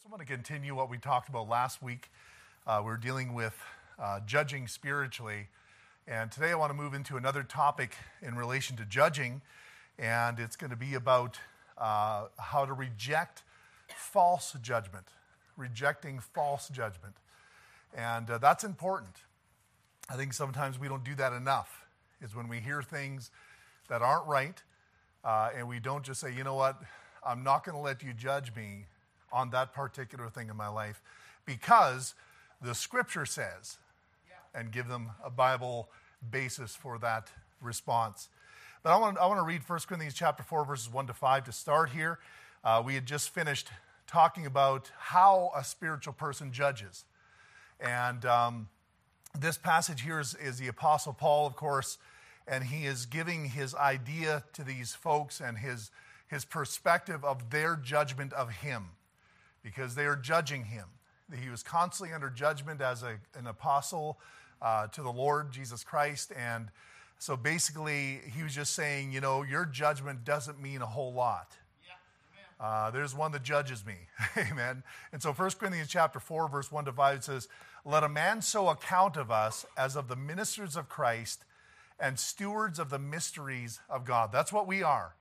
just want to continue what we talked about last week. Uh, we are dealing with uh, judging spiritually. And today I want to move into another topic in relation to judging. And it's going to be about uh, how to reject false judgment, rejecting false judgment. And uh, that's important. I think sometimes we don't do that enough, is when we hear things that aren't right, uh, and we don't just say, you know what, I'm not going to let you judge me on that particular thing in my life because the scripture says, and give them a Bible basis for that response. But I want, I want to read 1 Corinthians chapter 4, verses 1 to 5 to start here. Uh, we had just finished talking about how a spiritual person judges. And um, this passage here is, is the Apostle Paul, of course, and he is giving his idea to these folks and his, his perspective of their judgment of him because they are judging him. He was constantly under judgment as a, an apostle uh, to the Lord Jesus Christ. And so basically, he was just saying, you know, your judgment doesn't mean a whole lot. Uh, there's one that judges me. Amen. And so 1 Corinthians chapter 4, verse 1 to 5 says, Let a man so account of us as of the ministers of Christ and stewards of the mysteries of God. That's what we are.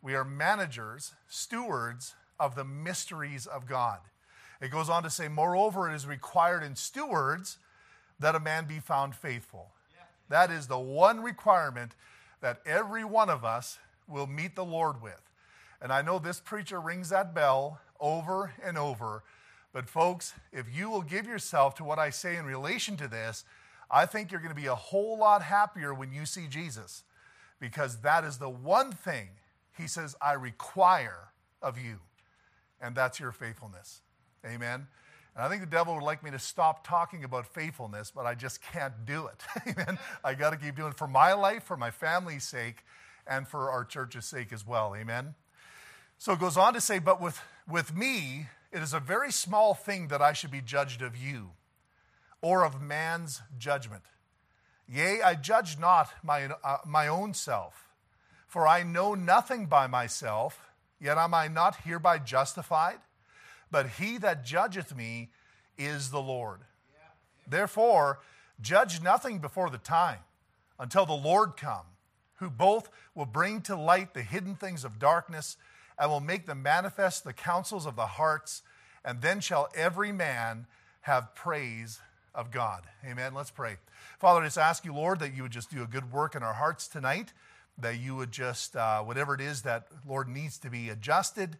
We are managers, stewards of the mysteries of God. It goes on to say, Moreover, it is required in stewards that a man be found faithful. That is the one requirement that every one of us will meet the Lord with. And I know this preacher rings that bell over and over. But, folks, if you will give yourself to what I say in relation to this, I think you're going to be a whole lot happier when you see Jesus because that is the one thing he says, I require of you, and that's your faithfulness. Amen. And I think the devil would like me to stop talking about faithfulness, but I just can't do it. Amen. I got to keep doing it for my life, for my family's sake, and for our church's sake as well. Amen. So it goes on to say, but with, with me, it is a very small thing that I should be judged of you or of man's judgment. Yea, I judge not my, uh, my own self, for I know nothing by myself, yet am I not hereby justified? But he that judgeth me is the Lord. Therefore, judge nothing before the time until the Lord come, who both will bring to light the hidden things of darkness and will make them manifest the counsels of the hearts, and then shall every man have praise of God. Amen. Let's pray. Father, I just ask you, Lord, that you would just do a good work in our hearts tonight, that you would just, uh, whatever it is that, Lord, needs to be adjusted,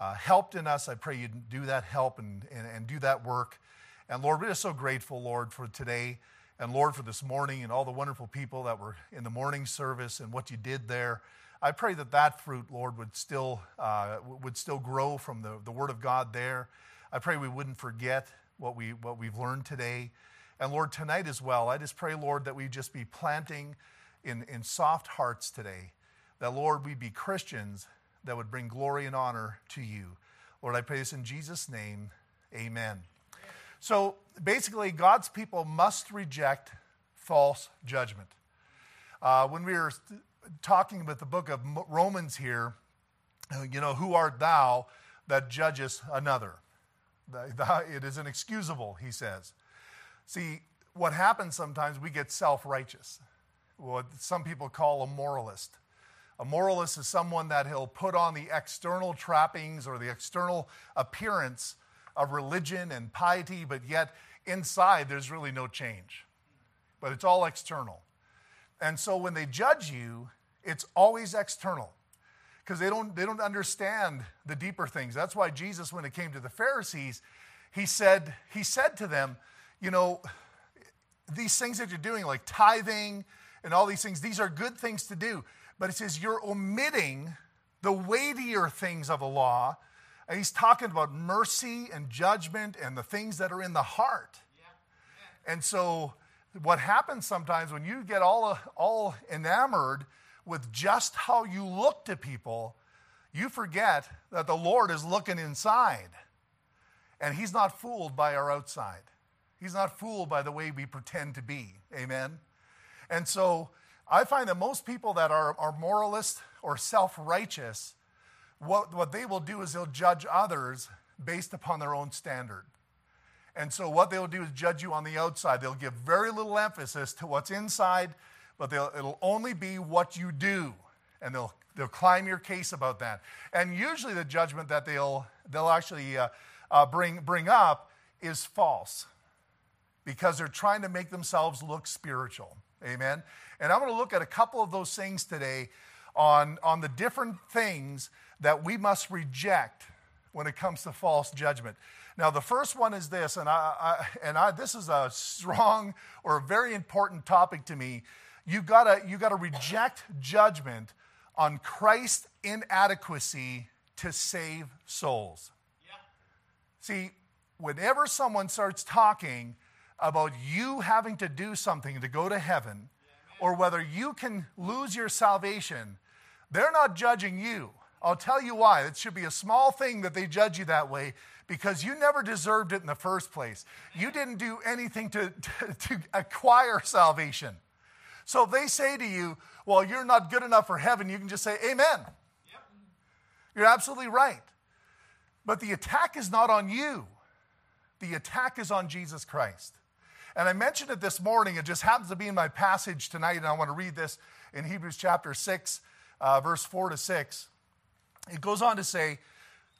uh, helped in us, I pray you do that help and, and, and do that work. And Lord, we're just so grateful, Lord, for today. And Lord, for this morning and all the wonderful people that were in the morning service and what you did there. I pray that that fruit, Lord, would still, uh, would still grow from the, the Word of God there. I pray we wouldn't forget what, we, what we've learned today. And Lord, tonight as well, I just pray, Lord, that we just be planting in, in soft hearts today. That, Lord, we be Christians that would bring glory and honor to you. Lord, I pray this in Jesus' name. Amen. So basically, God's people must reject false judgment. Uh, when we were talking about the book of Romans here, uh, you know, who art thou that judgest another? It is inexcusable, he says. See, what happens sometimes, we get self righteous, what some people call a moralist. A moralist is someone that he'll put on the external trappings or the external appearance of religion and piety, but yet inside there's really no change. But it's all external. And so when they judge you, it's always external because they don't, they don't understand the deeper things. That's why Jesus, when it came to the Pharisees, he said, he said to them, You know, these things that you're doing, like tithing and all these things, these are good things to do. But it says, You're omitting the weightier things of the law. And he's talking about mercy and judgment and the things that are in the heart. And so, what happens sometimes when you get all, all enamored with just how you look to people, you forget that the Lord is looking inside. And He's not fooled by our outside. He's not fooled by the way we pretend to be. Amen? And so I find that most people that are, are moralists or self righteous, what, what they will do is they'll judge others based upon their own standard. And so, what they'll do is judge you on the outside. They'll give very little emphasis to what's inside, but it'll only be what you do. And they'll, they'll climb your case about that. And usually, the judgment that they'll, they'll actually uh, uh, bring, bring up is false because they're trying to make themselves look spiritual. Amen. And I'm going to look at a couple of those things today on, on the different things that we must reject when it comes to false judgment. Now, the first one is this, and, I, I and I, this is a strong or a very important topic to me. You gotta, you gotta reject judgment on Christ's inadequacy to save souls. Yeah. See, whenever someone starts talking about you having to do something to go to heaven, or whether you can lose your salvation, they're not judging you. I'll tell you why. It should be a small thing that they judge you that way because you never deserved it in the first place. You didn't do anything to, to, to acquire salvation. So if they say to you, well, you're not good enough for heaven, you can just say, Amen. Yep. You're absolutely right. But the attack is not on you, the attack is on Jesus Christ. And I mentioned it this morning. It just happens to be in my passage tonight, and I want to read this in Hebrews chapter 6, uh, verse 4 to 6. It goes on to say,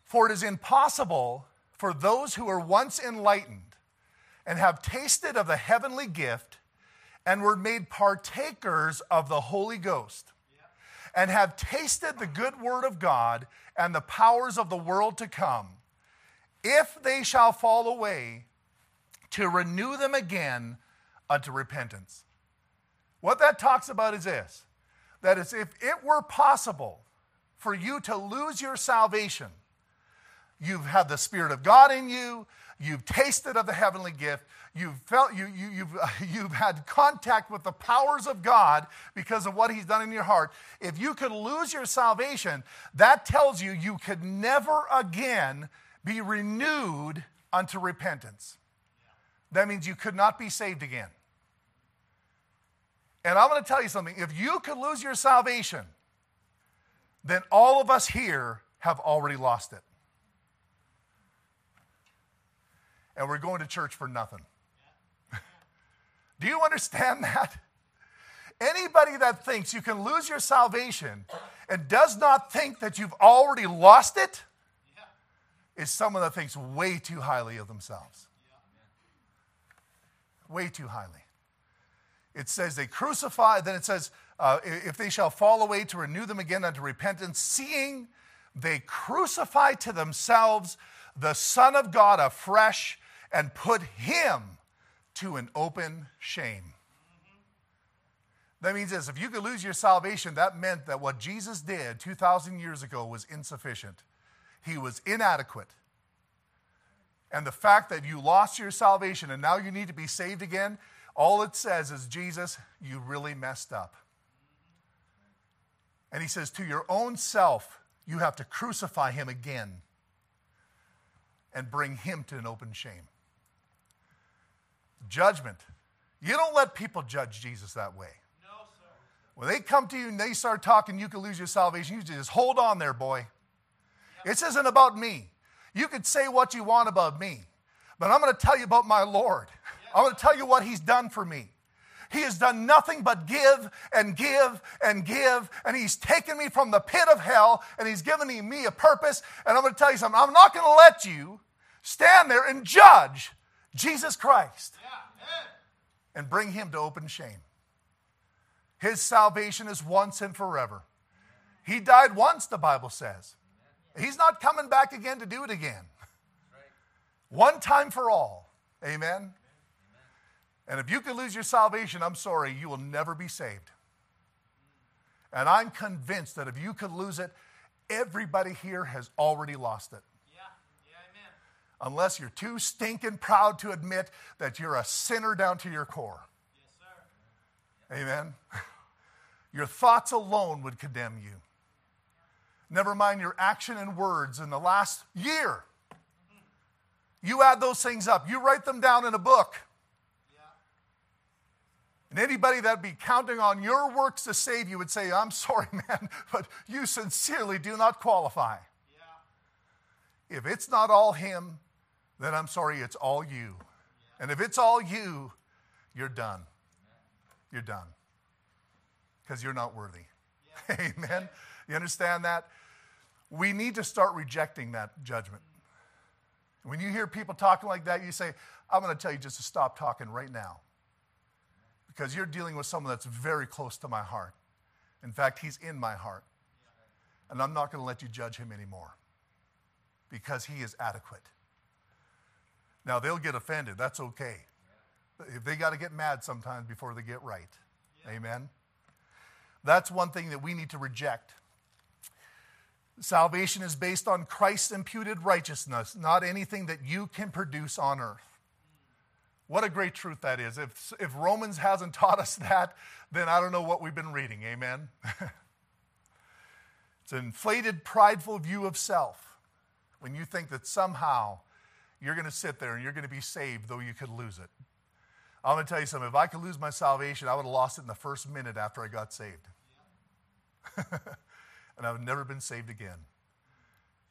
For it is impossible for those who were once enlightened and have tasted of the heavenly gift and were made partakers of the Holy Ghost and have tasted the good word of God and the powers of the world to come, if they shall fall away, to renew them again unto repentance. What that talks about is this that is, if it were possible for you to lose your salvation, You've had the Spirit of God in you. You've tasted of the heavenly gift. You've felt you, you, you've, you've had contact with the powers of God because of what He's done in your heart. If you could lose your salvation, that tells you you could never again be renewed unto repentance. That means you could not be saved again. And I'm going to tell you something. If you could lose your salvation, then all of us here have already lost it. and we're going to church for nothing. Do you understand that? Anybody that thinks you can lose your salvation and does not think that you've already lost it is someone that thinks way too highly of themselves. Way too highly. It says they crucify, then it says, uh, if they shall fall away to renew them again unto repentance, seeing they crucify to themselves the Son of God afresh and put him to an open shame. That means this if you could lose your salvation, that meant that what Jesus did 2,000 years ago was insufficient. He was inadequate. And the fact that you lost your salvation and now you need to be saved again, all it says is, Jesus, you really messed up. And he says, to your own self, you have to crucify him again and bring him to an open shame judgment. You don't let people judge Jesus that way. No, sir. When they come to you and they start talking, you can lose your salvation. You just hold on there, boy. Yep. This isn't about me. You could say what you want about me, but I'm going to tell you about my Lord. I'm going to tell you what He's done for me. He has done nothing but give and give and give, and He's taken me from the pit of hell, and He's given me a purpose. And I'm going to tell you something. I'm not going to let you stand there and judge Jesus Christ and bring him to open shame. His salvation is once and forever. He died once, the Bible says. He's not coming back again to do it again. One time for all. Amen. And if you could lose your salvation, I'm sorry, you will never be saved. And I'm convinced that if you could lose it, everybody here has already lost it amen unless you're too stinking proud to admit that you're a sinner down to your core. Yes, sir. Amen. Your thoughts alone would condemn you. Never mind your action and words in the last year. You add those things up, you write them down in a book. And anybody that'd be counting on your works to save you would say, I'm sorry, man, but you sincerely do not qualify. If it's not all him, then I'm sorry, it's all you. And if it's all you, you're done. You're done. Because you're not worthy. Amen. You understand that? We need to start rejecting that judgment. When you hear people talking like that, you say, I'm going to tell you just to stop talking right now. Because you're dealing with someone that's very close to my heart. In fact, he's in my heart. And I'm not going to let you judge him anymore because he is adequate. Now, they'll get offended. That's okay. If they got to get mad sometimes before they get right. Amen. That's one thing that we need to reject. Salvation is based on Christ's imputed righteousness, not anything that you can produce on earth. What a great truth that is. If, if Romans hasn't taught us that, then I don't know what we've been reading. Amen. it's an inflated, prideful view of self when you think that somehow you're going to sit there and you're going to be saved, though you could lose it. I'm going to tell you something. If I could lose my salvation, I would have lost it in the first minute after I got saved. and I would never been saved again.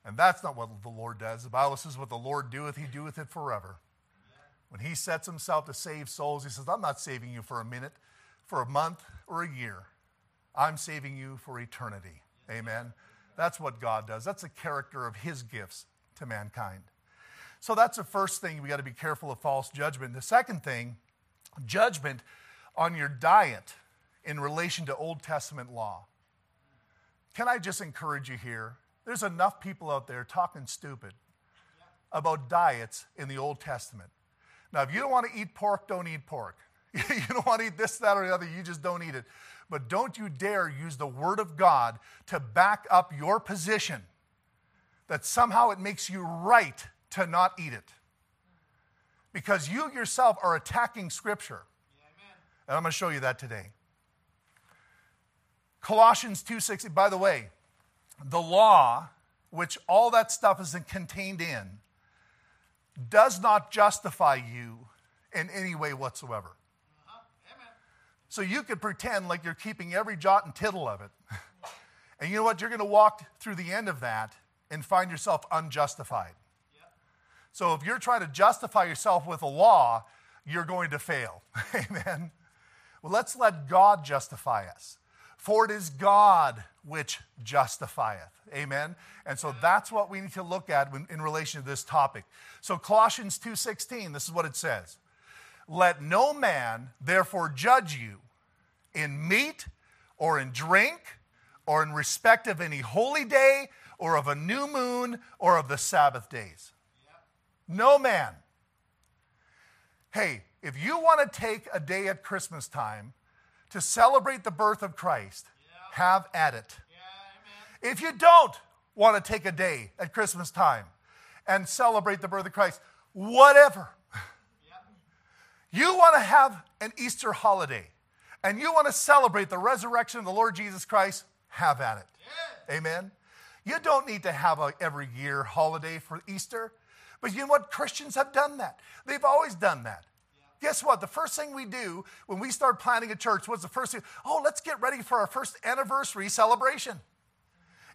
And that's not what the Lord does. The Bible says, What the Lord doeth, he doeth it forever. When he sets himself to save souls, he says, I'm not saving you for a minute, for a month, or a year. I'm saving you for eternity. Amen. That's what God does. That's the character of his gifts to mankind. So that's the first thing we got to be careful of false judgment. The second thing, judgment on your diet in relation to Old Testament law. Can I just encourage you here? There's enough people out there talking stupid about diets in the Old Testament. Now, if you don't want to eat pork, don't eat pork. you don't want to eat this, that, or the other, you just don't eat it. But don't you dare use the Word of God to back up your position that somehow it makes you right to not eat it. Because you yourself are attacking Scripture. and I'm going to show you that today. Colossians 2:60 by the way, the law which all that stuff is contained in does not justify you in any way whatsoever. So you could pretend like you're keeping every jot and tittle of it. and you know what? You're going to walk through the end of that and find yourself unjustified. So if you're trying to justify yourself with a law, you're going to fail. Amen. Well, let's let God justify us. For it is God which justifieth. Amen. And so that's what we need to look at in relation to this topic. So Colossians 2:16, this is what it says. Let no man therefore judge you in meat or in drink or in respect of any holy day or of a new moon or of the Sabbath days no man. Hey, if you want to take a day at Christmas time to celebrate the birth of Christ, yeah. have at it. Yeah, if you don't want to take a day at Christmas time and celebrate the birth of Christ, whatever. Yeah. You want to have an Easter holiday and you want to celebrate the resurrection of the Lord Jesus Christ, have at it. Amen. You don't need to have a every year holiday for Easter. But you know what? Christians have done that. They've always done that. Yeah. Guess what? The first thing we do when we start planning a church, what's the first thing? Oh, let's get ready for our first anniversary celebration.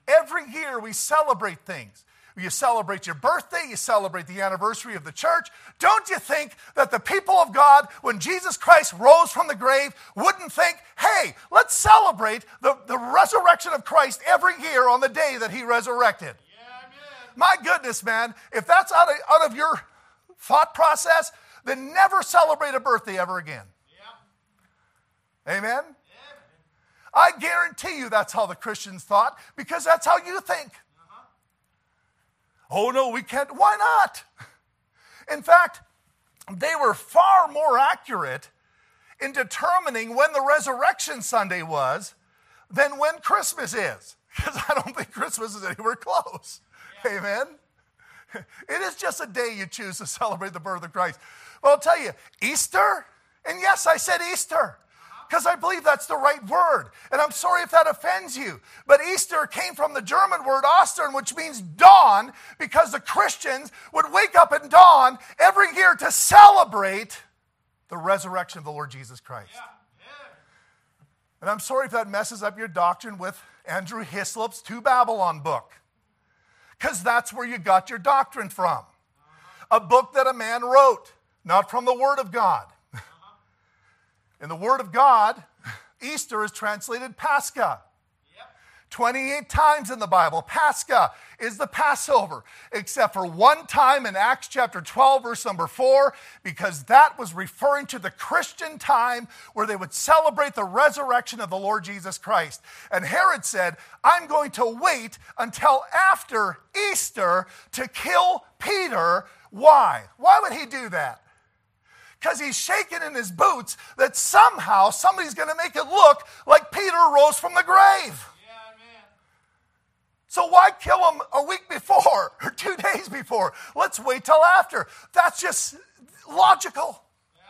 Every year we celebrate things. You celebrate your birthday, you celebrate the anniversary of the church. Don't you think that the people of God, when Jesus Christ rose from the grave, wouldn't think, hey, let's celebrate the, the resurrection of Christ every year on the day that he resurrected? my goodness, man, if that's out of, out of your thought process, then never celebrate a birthday ever again. Yeah. Amen? Yeah. I guarantee you that's how the Christians thought because that's how you think. Uh-huh. Oh, no, we can't. Why not? In fact, they were far more accurate in determining when the resurrection Sunday was than when Christmas is. Because I don't think Christmas is anywhere close. Amen. It is just a day you choose to celebrate the birth of Christ. Well, I'll tell you, Easter, and yes, I said Easter because I believe that's the right word. And I'm sorry if that offends you. But Easter came from the German word Ostern, which means dawn, because the Christians would wake up at dawn every year to celebrate the resurrection of the Lord Jesus Christ. Yeah. Yeah. And I'm sorry if that messes up your doctrine with Andrew Hislop's Two Babylon book. because that's where you got your doctrine from. A book that a man wrote, not from the Word of God. In the Word of God, Easter is translated Pascha. 28 times in the Bible, Pascha is the Passover, except for one time in Acts chapter 12, verse number 4, because that was referring to the Christian time where they would celebrate the resurrection of the Lord Jesus Christ. And Herod said, I'm going to wait until after Easter to kill Peter. Why? Why would he do that? Because he's shaking in his boots that somehow somebody's going to make it look like Peter rose from the grave. So why kill him a week before or two days before? Let's wait till after. That's just logical. Yeah.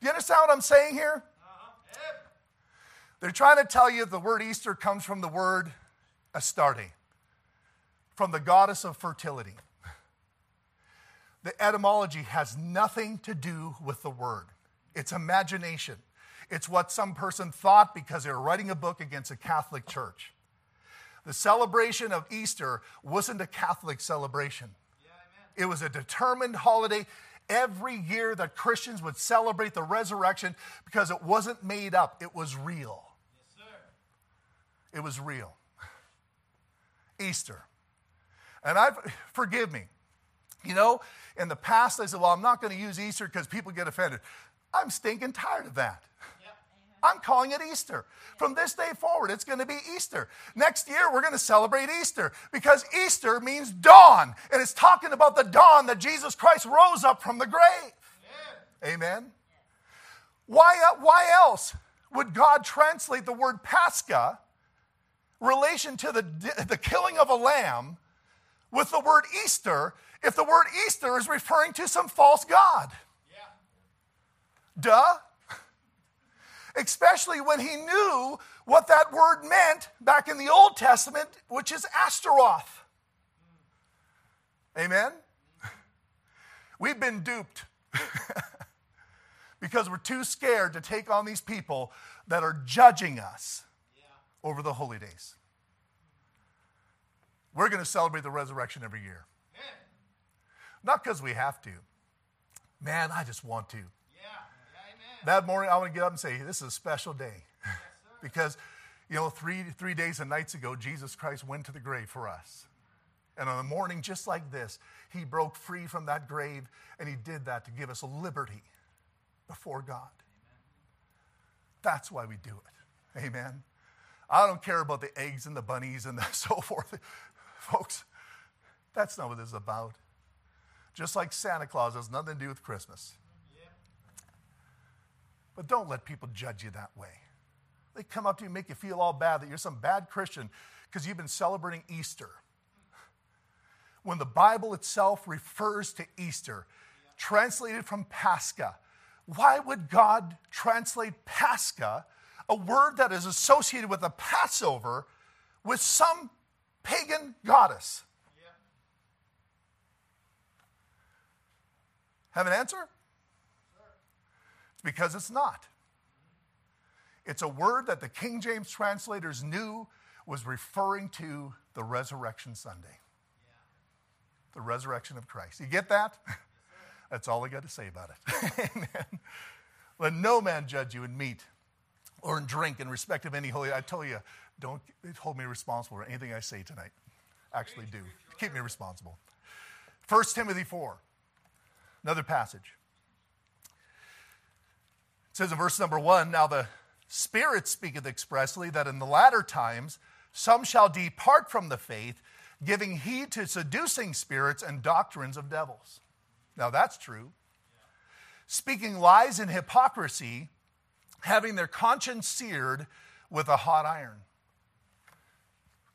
Do you understand what I'm saying here? Uh-huh. Yeah. They're trying to tell you the word Easter comes from the word Astarte, from the goddess of fertility. The etymology has nothing to do with the word, it's imagination. It's what some person thought because they were writing a book against a Catholic church. The celebration of Easter wasn't a Catholic celebration, yeah, it was a determined holiday every year that Christians would celebrate the resurrection because it wasn't made up, it was real. It was real. Easter. And I've, forgive me, you know, in the past I said, well, I'm not going to use Easter because people get offended. I'm stinking tired of that. I'm calling it Easter. From this day forward, it's going to be Easter. Next year, we're going to celebrate Easter because Easter means dawn. And it's talking about the dawn that Jesus Christ rose up from the grave. Amen. Amen. Why, uh, why else would God translate the word Pascha, relation to the, the killing of a lamb, with the word Easter, if the word Easter is referring to some false God? Yeah. Duh especially when he knew what that word meant back in the Old Testament, which is Ashtaroth. Mm. Amen? We've been duped because we're too scared to take on these people that are judging us over the holy days. We're going to celebrate the resurrection every year. Not because we have to. Man, I just want to yeah that morning, I want to get up and say, This is a special day. because, you know, three, three days and nights ago, Jesus Christ went to the grave for us. And on a morning just like this, he broke free from that grave, and he did that to give us liberty before God. That's why we do it. Amen. I don't care about the eggs and the bunnies and the so forth. Folks, that's not what this is about. Just like Santa Claus has nothing to do with Christmas. But don't let people judge you that way. They come up to you and make you feel all bad that you're some bad Christian because you've been celebrating Easter. When the Bible itself refers to Easter, translated from Pascha, why would God translate Pascha, a word that is associated with a Passover, with some pagan goddess? Have an answer? It's because it's not. It's a word that the King James translators knew was referring to the resurrection Sunday. The resurrection of Christ. You get that? That's all I got to say about it. Amen. Let no man judge you in meat or in drink in respect of any holy. I tell you, don't hold me responsible for anything I say tonight. Actually, do. Keep me responsible. 1 Timothy 4, another passage. It says in verse number one Now the Spirit speaketh expressly that in the latter times some shall depart from the faith, giving heed to seducing spirits and doctrines of devils. Now that's true. Speaking lies and hypocrisy, having their conscience seared with a hot iron.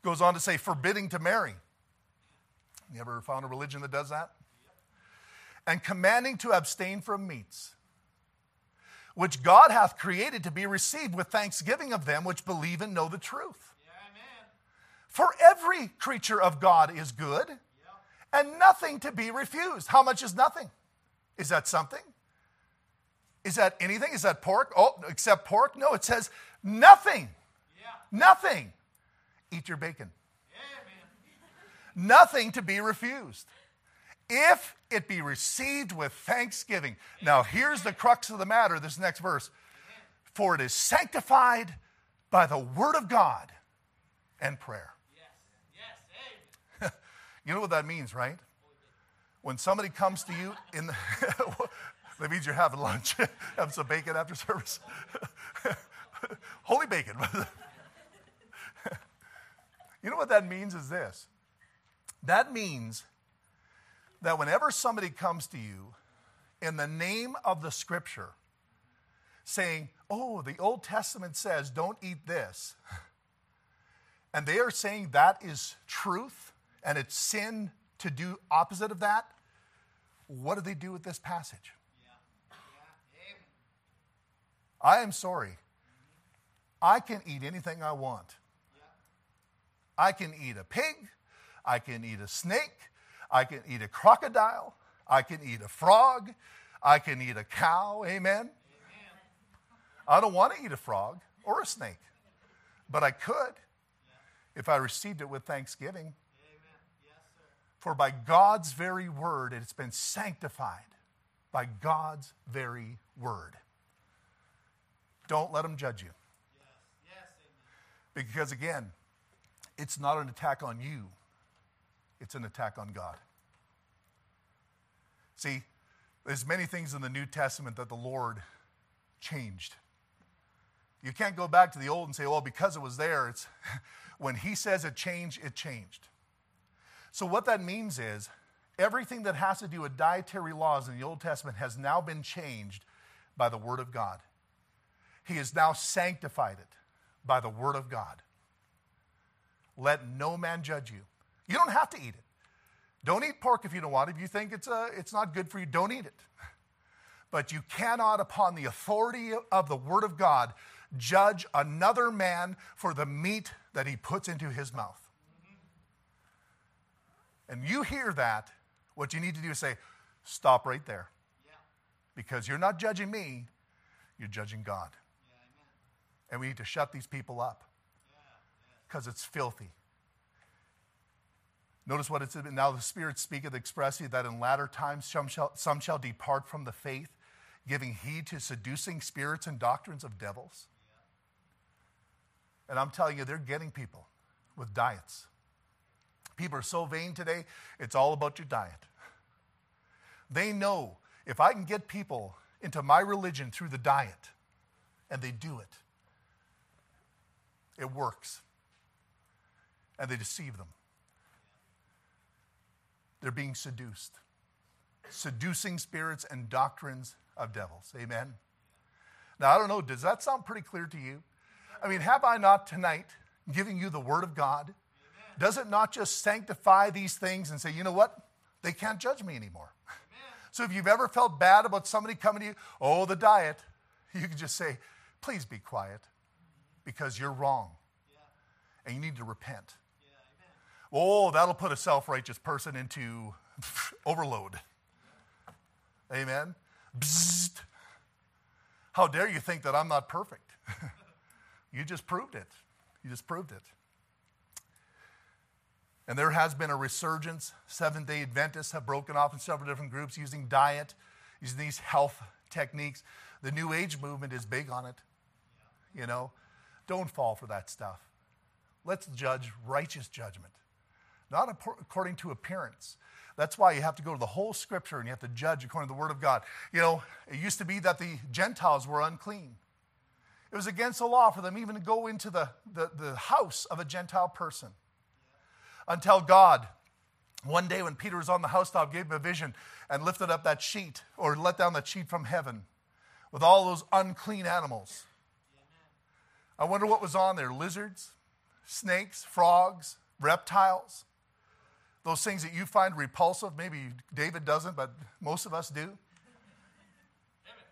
Goes on to say, forbidding to marry. You ever found a religion that does that? And commanding to abstain from meats which God hath created to be received with thanksgiving of them which believe and know the truth. Yeah, For every creature of God is good, yeah. and nothing to be refused. How much is nothing? Is that something? Is that anything? Is that pork? Oh, except pork? No, it says nothing. Yeah. Nothing. Eat your bacon. nothing to be refused. If it be received with thanksgiving. Now, here's the crux of the matter, this next verse. For it is sanctified by the word of God and prayer. you know what that means, right? When somebody comes to you in the, that means you're having lunch, having some bacon after service. Holy bacon. you know what that means is this that means that whenever somebody comes to you in the name of the scripture, saying, Oh, the Old Testament says, don't eat this, and they are saying that is truth and it's sin to do opposite of that, what do they do with this passage? I am sorry. I can eat anything I want. I can eat a pig. I can eat a snake. I can eat a crocodile. I can eat a frog. I can eat a cow. Amen. Amen. I don't want to eat a frog or a snake, but I could if I received it with thanksgiving. For by God's very word, it's been sanctified by God's very word. Don't let them judge you. Yes. Yes, because again, it's not an attack on you, it's an attack on God. See, there's many things in the New Testament that the Lord changed. You can't go back to the old and say, well, because it was there, it's when he says it changed, it changed. So what that means is everything that has to do with dietary laws in the Old Testament has now been changed by the word of God. He has now sanctified it by the word of God. Let no man judge you. You don't have to eat it. Don't eat pork if you don't want it. If you think it's, uh, it's not good for you, don't eat it. But you cannot, upon the authority of the Word of God, judge another man for the meat that he puts into his mouth. And you hear that, what you need to do is say, stop right there. Yeah. Because you're not judging me, you're judging God. Yeah, and we need to shut these people up because yeah, it's filthy. Notice what it said. Now the Spirit speaketh expressly that in latter times some shall, some shall depart from the faith, giving heed to seducing spirits and doctrines of devils. And I'm telling you, they're getting people with diets. People are so vain today, it's all about your diet. They know if I can get people into my religion through the diet, and they do it, it works. And they deceive them. They're being seduced. Seducing spirits and doctrines of devils. Amen. Now, I don't know, does that sound pretty clear to you? I mean, have I not tonight giving you the Word of God? Does it not just sanctify these things and say, you know what? They can't judge me anymore. So if you've ever felt bad about somebody coming to you, oh, the diet, you can just say, please be quiet because you're wrong and you need to repent. Oh, that'll put a self righteous person into overload. Amen. Bzzzt. How dare you think that I'm not perfect? you just proved it. You just proved it. And there has been a resurgence. Seventh day Adventists have broken off in several different groups using diet, using these health techniques. The New Age movement is big on it. You know, don't fall for that stuff. Let's judge righteous judgment not according to appearance. That's why you have to go to the whole scripture and you have to judge according to the word of God. You know, it used to be that the Gentiles were unclean. It was against the law for them even to go into the, the, the house of a Gentile person. Until God, one day when Peter was on the housetop, gave him a vision and lifted up that sheet or let down that sheet from heaven with all those unclean animals. I wonder what was on there lizards, snakes, frogs, reptiles those things that you find repulsive. Maybe David doesn't, but most of us do.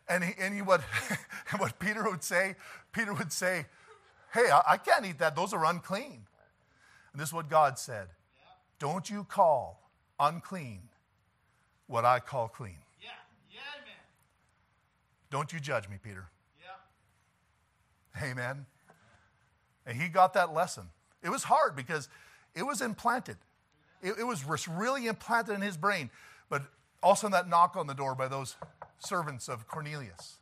And, he, and he, what, what Peter would say, Peter would say, Hey, I, I, can't eat that. Those are unclean. And this is what God said Don't you call unclean what I call clean. Yeah. Yeah, amen. Don't you judge me, Peter. Yeah. Amen. And he got that lesson. It was hard because it was implanted. It, it was really implanted in his brain. But also in that knock on the door by those servants of Cornelius.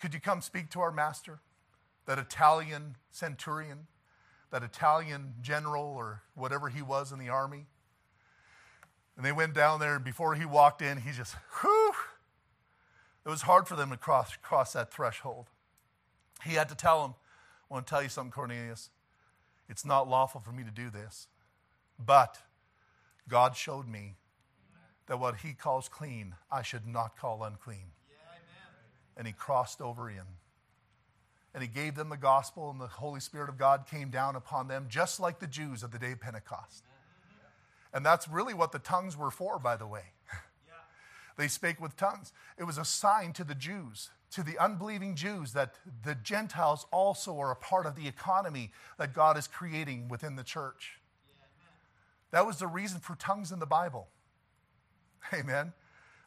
Could you come speak to our master? That Italian centurion, that Italian general, or whatever he was in the army. And they went down there, and before he walked in, he just, whew, it was hard for them to cross, cross that threshold. He had to tell them, I want to tell you something, Cornelius. It's not lawful for me to do this. But God showed me that what he calls clean, I should not call unclean. and he crossed over in. And he gave them the gospel, and the Holy Spirit of God came down upon them, just like the Jews of the day of Pentecost. And that's really what the tongues were for, by the way. They spake with tongues. It was a sign to the Jews, to the unbelieving Jews, that the Gentiles also are a part of the economy that God is creating within the church. that was the reason for tongues in the Bible. Amen.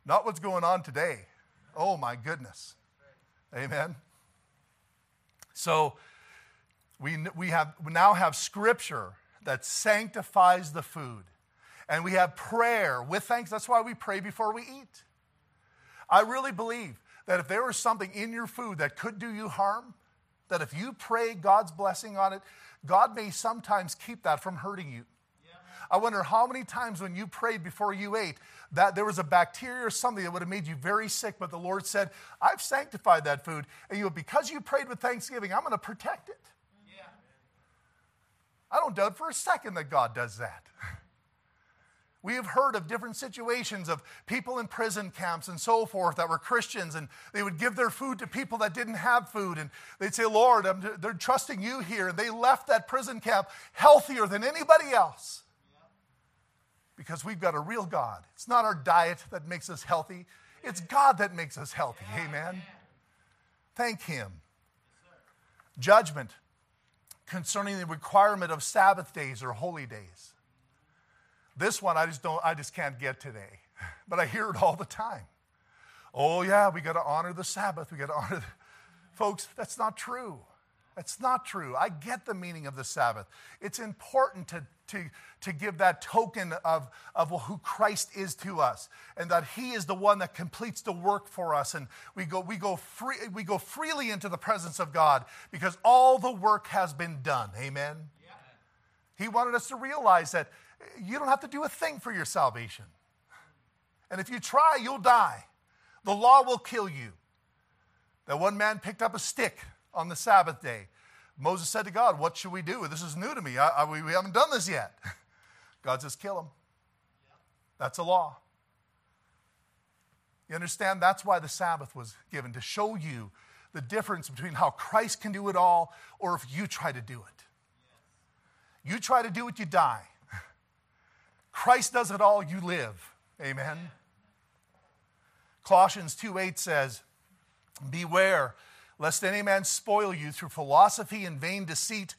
Not what's going on today. Oh, my goodness. Amen. So, we, we, have, we now have scripture that sanctifies the food and we have prayer with thanks. That's why we pray before we eat. I really believe that if there was something in your food that could do you harm, that if you pray God's blessing on it, God may sometimes keep that from hurting you. I wonder how many times when you prayed before you ate that there was a bacteria or something that would have made you very sick, but the Lord said, I've sanctified that food. And you because you prayed with thanksgiving, I'm going to protect it. Yeah. I don't doubt for a second that God does that. We have heard of different situations of people in prison camps and so forth that were Christians, and they would give their food to people that didn't have food. And they'd say, Lord, I'm, they're trusting you here. And they left that prison camp healthier than anybody else because we've got a real God. It's not our diet that makes us healthy, it's God that makes us healthy. Amen. Thank Him. Judgment concerning the requirement of Sabbath days or holy days. This one I just don't I just can't get today. But I hear it all the time. Oh yeah, we got to honor the Sabbath. We got to honor the... Folks, that's not true. That's not true. I get the meaning of the Sabbath. It's important to, to, to give that token of, of who Christ is to us and that He is the one that completes the work for us. And we go, we go, free, we go freely into the presence of God because all the work has been done. Amen? Yeah. He wanted us to realize that you don't have to do a thing for your salvation. And if you try, you'll die. The law will kill you. That one man picked up a stick on the Sabbath day. Moses said to God, What should we do? This is new to me. I, I, we haven't done this yet. God says, Kill him. That's a law. You understand? That's why the Sabbath was given to show you the difference between how Christ can do it all or if you try to do it. You try to do it, you die. Christ does it all, you live. Amen. Colossians 2 8 says, Beware lest any man spoil you through philosophy and vain deceit,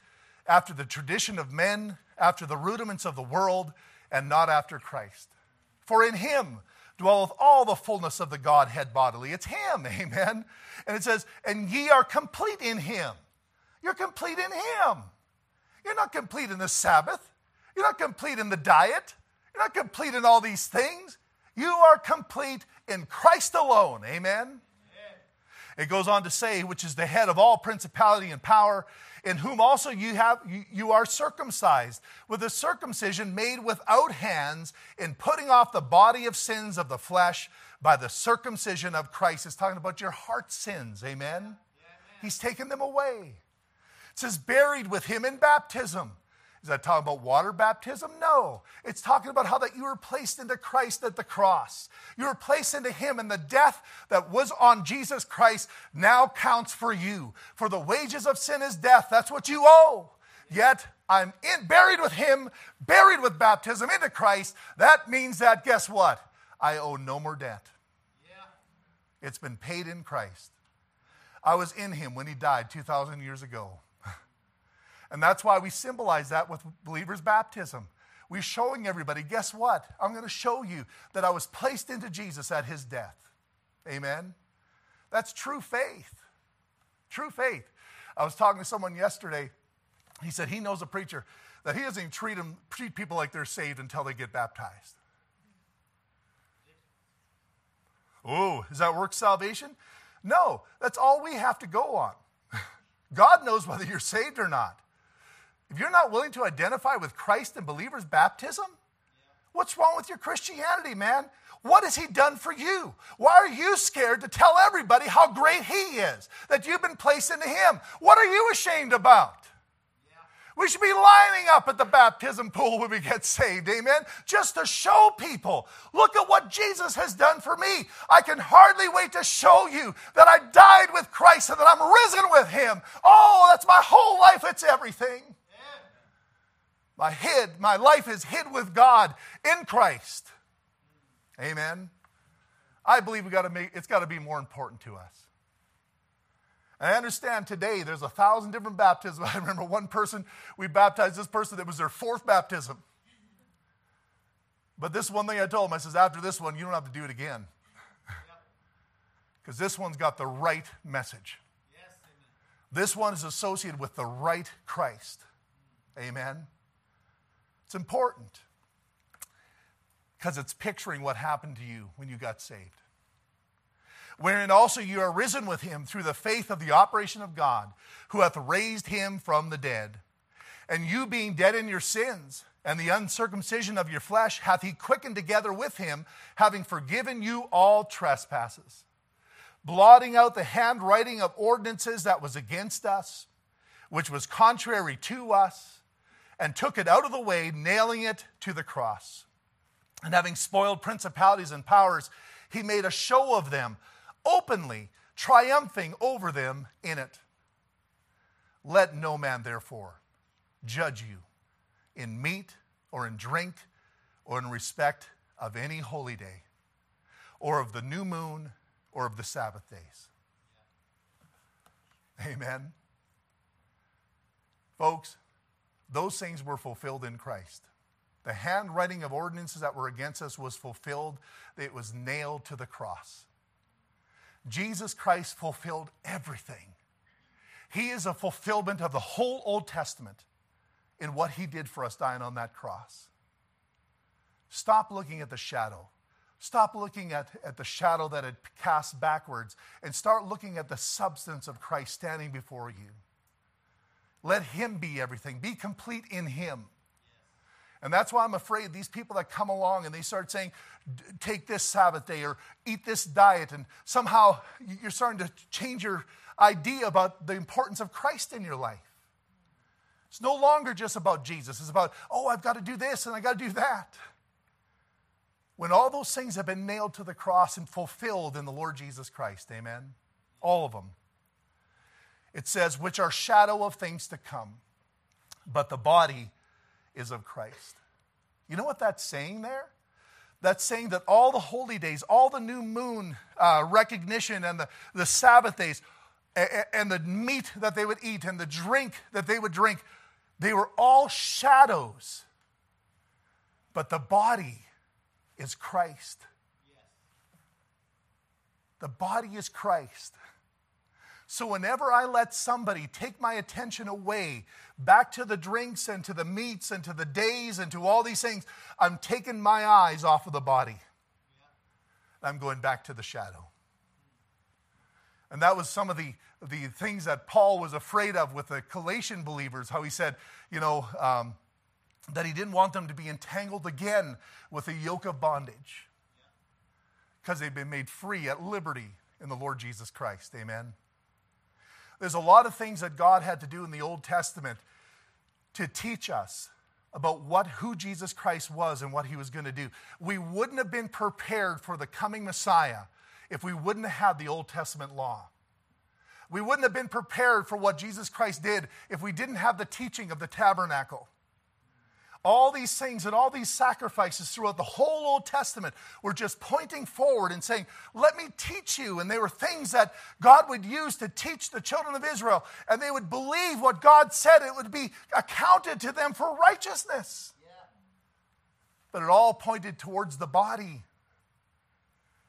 after the tradition of men, after the rudiments of the world, and not after Christ. For in him dwelleth all the fullness of the Godhead bodily. It's him, amen. And it says, And ye are complete in him. You're complete in him. You're not complete in the Sabbath. You're not complete in the diet. You're not complete in all these things. You are complete in Christ alone. Amen. It goes on to say, which is the head of all principality and power, in whom also you have you, are circumcised with a circumcision made without hands in putting off the body of sins of the flesh by the circumcision of Christ. It's talking about your heart sins. Amen. Yeah, He's taken them away. It says buried with him in baptism is that talking about water baptism? No. It's talking about how that you were placed into Christ at the cross. You were placed into Him, and the death that was on Jesus Christ now counts for you. For the wages of sin is death. That's what you owe. Yet I'm in, buried with Him, buried with baptism into Christ. That means that, guess what? I owe no more debt. Yeah. It's been paid in Christ. I was in Him when He died 2,000 years ago. And that's why we symbolize that with believers' baptism. We're showing everybody, guess what? I'm going to show you that I was placed into Jesus at his death. Amen? That's true faith. True faith. I was talking to someone yesterday. He said he knows a preacher that he doesn't even treat, them, treat people like they're saved until they get baptized. Oh, is that work salvation? No, that's all we have to go on. God knows whether you're saved or not. If you're not willing to identify with Christ and believer's baptism, what's wrong with your Christianity, man? What has he done for you? Why are you scared to tell everybody how great he is, that you've been placed into him? What are you ashamed about? We should be lining up at the baptism pool when we get saved, amen? Just to show people, look at what Jesus has done for me. I can hardly wait to show you that I died with Christ and that I'm risen with him. Oh, that's my whole life, it's everything. My hid, my life is hid with God in Christ. Amen. I believe we got to make it's got to be more important to us. And I understand today there's a thousand different baptisms. I remember one person, we baptized this person that was their fourth baptism. But this one thing I told him, I says, after this one, you don't have to do it again. Because this one's got the right message. Yes, this one is associated with the right Christ. Amen. It's important because it's picturing what happened to you when you got saved. Wherein also you are risen with him through the faith of the operation of God, who hath raised him from the dead. And you being dead in your sins, and the uncircumcision of your flesh hath he quickened together with him, having forgiven you all trespasses, blotting out the handwriting of ordinances that was against us, which was contrary to us and took it out of the way, nailing it to the cross. And having spoiled principalities and powers, he made a show of them openly, triumphing over them in it. Let no man, therefore, judge you in meat or in drink or in respect of any holy day or of the new moon or of the Sabbath days. Amen. Folks, those things were fulfilled in Christ. The handwriting of ordinances that were against us was fulfilled, it was nailed to the cross. Jesus Christ fulfilled everything. He is a fulfillment of the whole Old Testament in what he did for us dying on that cross. Stop looking at the shadow. Stop looking at, at the shadow that had cast backwards and start looking at the substance of Christ standing before you. Let Him be everything. Be complete in Him. And that's why I'm afraid these people that come along and they start saying, take this Sabbath day or eat this diet, and somehow you're starting to change your idea about the importance of Christ in your life. It's no longer just about Jesus. It's about, oh, I've got to do this and I got to do that. When all those things have been nailed to the cross and fulfilled in the Lord Jesus Christ, amen? All of them it says, which are shadow of things to come, but the body is of Christ. You know what that's saying there? That's saying that all the holy days, all the new moon uh, recognition, and the, the Sabbath days, and, and the meat that they would eat, and the drink that they would drink, they were all shadows. But the body is Christ. The body is Christ. So, whenever I let somebody take my attention away back to the drinks and to the meats and to the days and to all these things, I'm taking my eyes off of the body. I'm going back to the shadow. And that was some of the, the things that Paul was afraid of with the Galatian believers, how he said, you know, um, that he didn't want them to be entangled again with a yoke of bondage because they've been made free at liberty in the Lord Jesus Christ. Amen. There's a lot of things that God had to do in the Old Testament to teach us about what who Jesus Christ was and what he was going to do. We wouldn't have been prepared for the coming Messiah if we wouldn't have had the Old Testament law. We wouldn't have been prepared for what Jesus Christ did if we didn't have the teaching of the tabernacle. All these things and all these sacrifices throughout the whole Old Testament were just pointing forward and saying, Let me teach you. And they were things that God would use to teach the children of Israel. And they would believe what God said, it would be accounted to them for righteousness. Yeah. But it all pointed towards the body.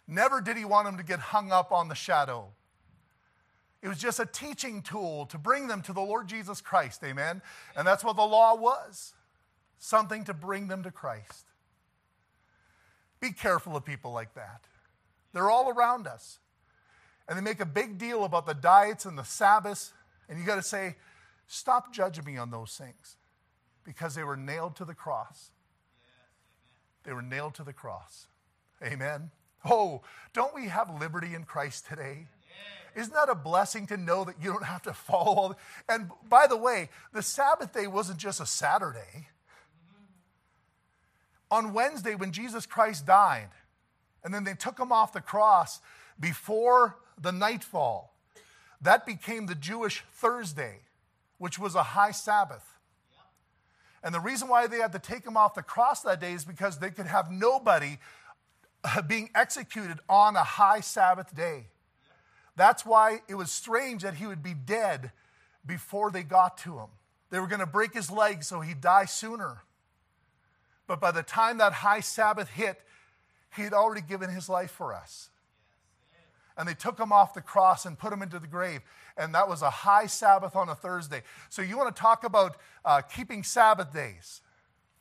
Never did he want them to get hung up on the shadow. It was just a teaching tool to bring them to the Lord Jesus Christ, amen? And that's what the law was. Something to bring them to Christ. Be careful of people like that. They're all around us. And they make a big deal about the diets and the Sabbaths. And you got to say, stop judging me on those things because they were nailed to the cross. They were nailed to the cross. Amen. Oh, don't we have liberty in Christ today? Isn't that a blessing to know that you don't have to follow all? The, and by the way, the Sabbath day wasn't just a Saturday. On Wednesday, when Jesus Christ died, and then they took him off the cross before the nightfall, that became the Jewish Thursday, which was a high Sabbath. And the reason why they had to take him off the cross that day is because they could have nobody uh, being executed on a high Sabbath day. That's why it was strange that he would be dead before they got to him. They were going to break his leg so he'd die sooner. But by the time that high Sabbath hit, he had already given his life for us. And they took him off the cross and put him into the grave. And that was a high Sabbath on a Thursday. So you want to talk about uh, keeping Sabbath days?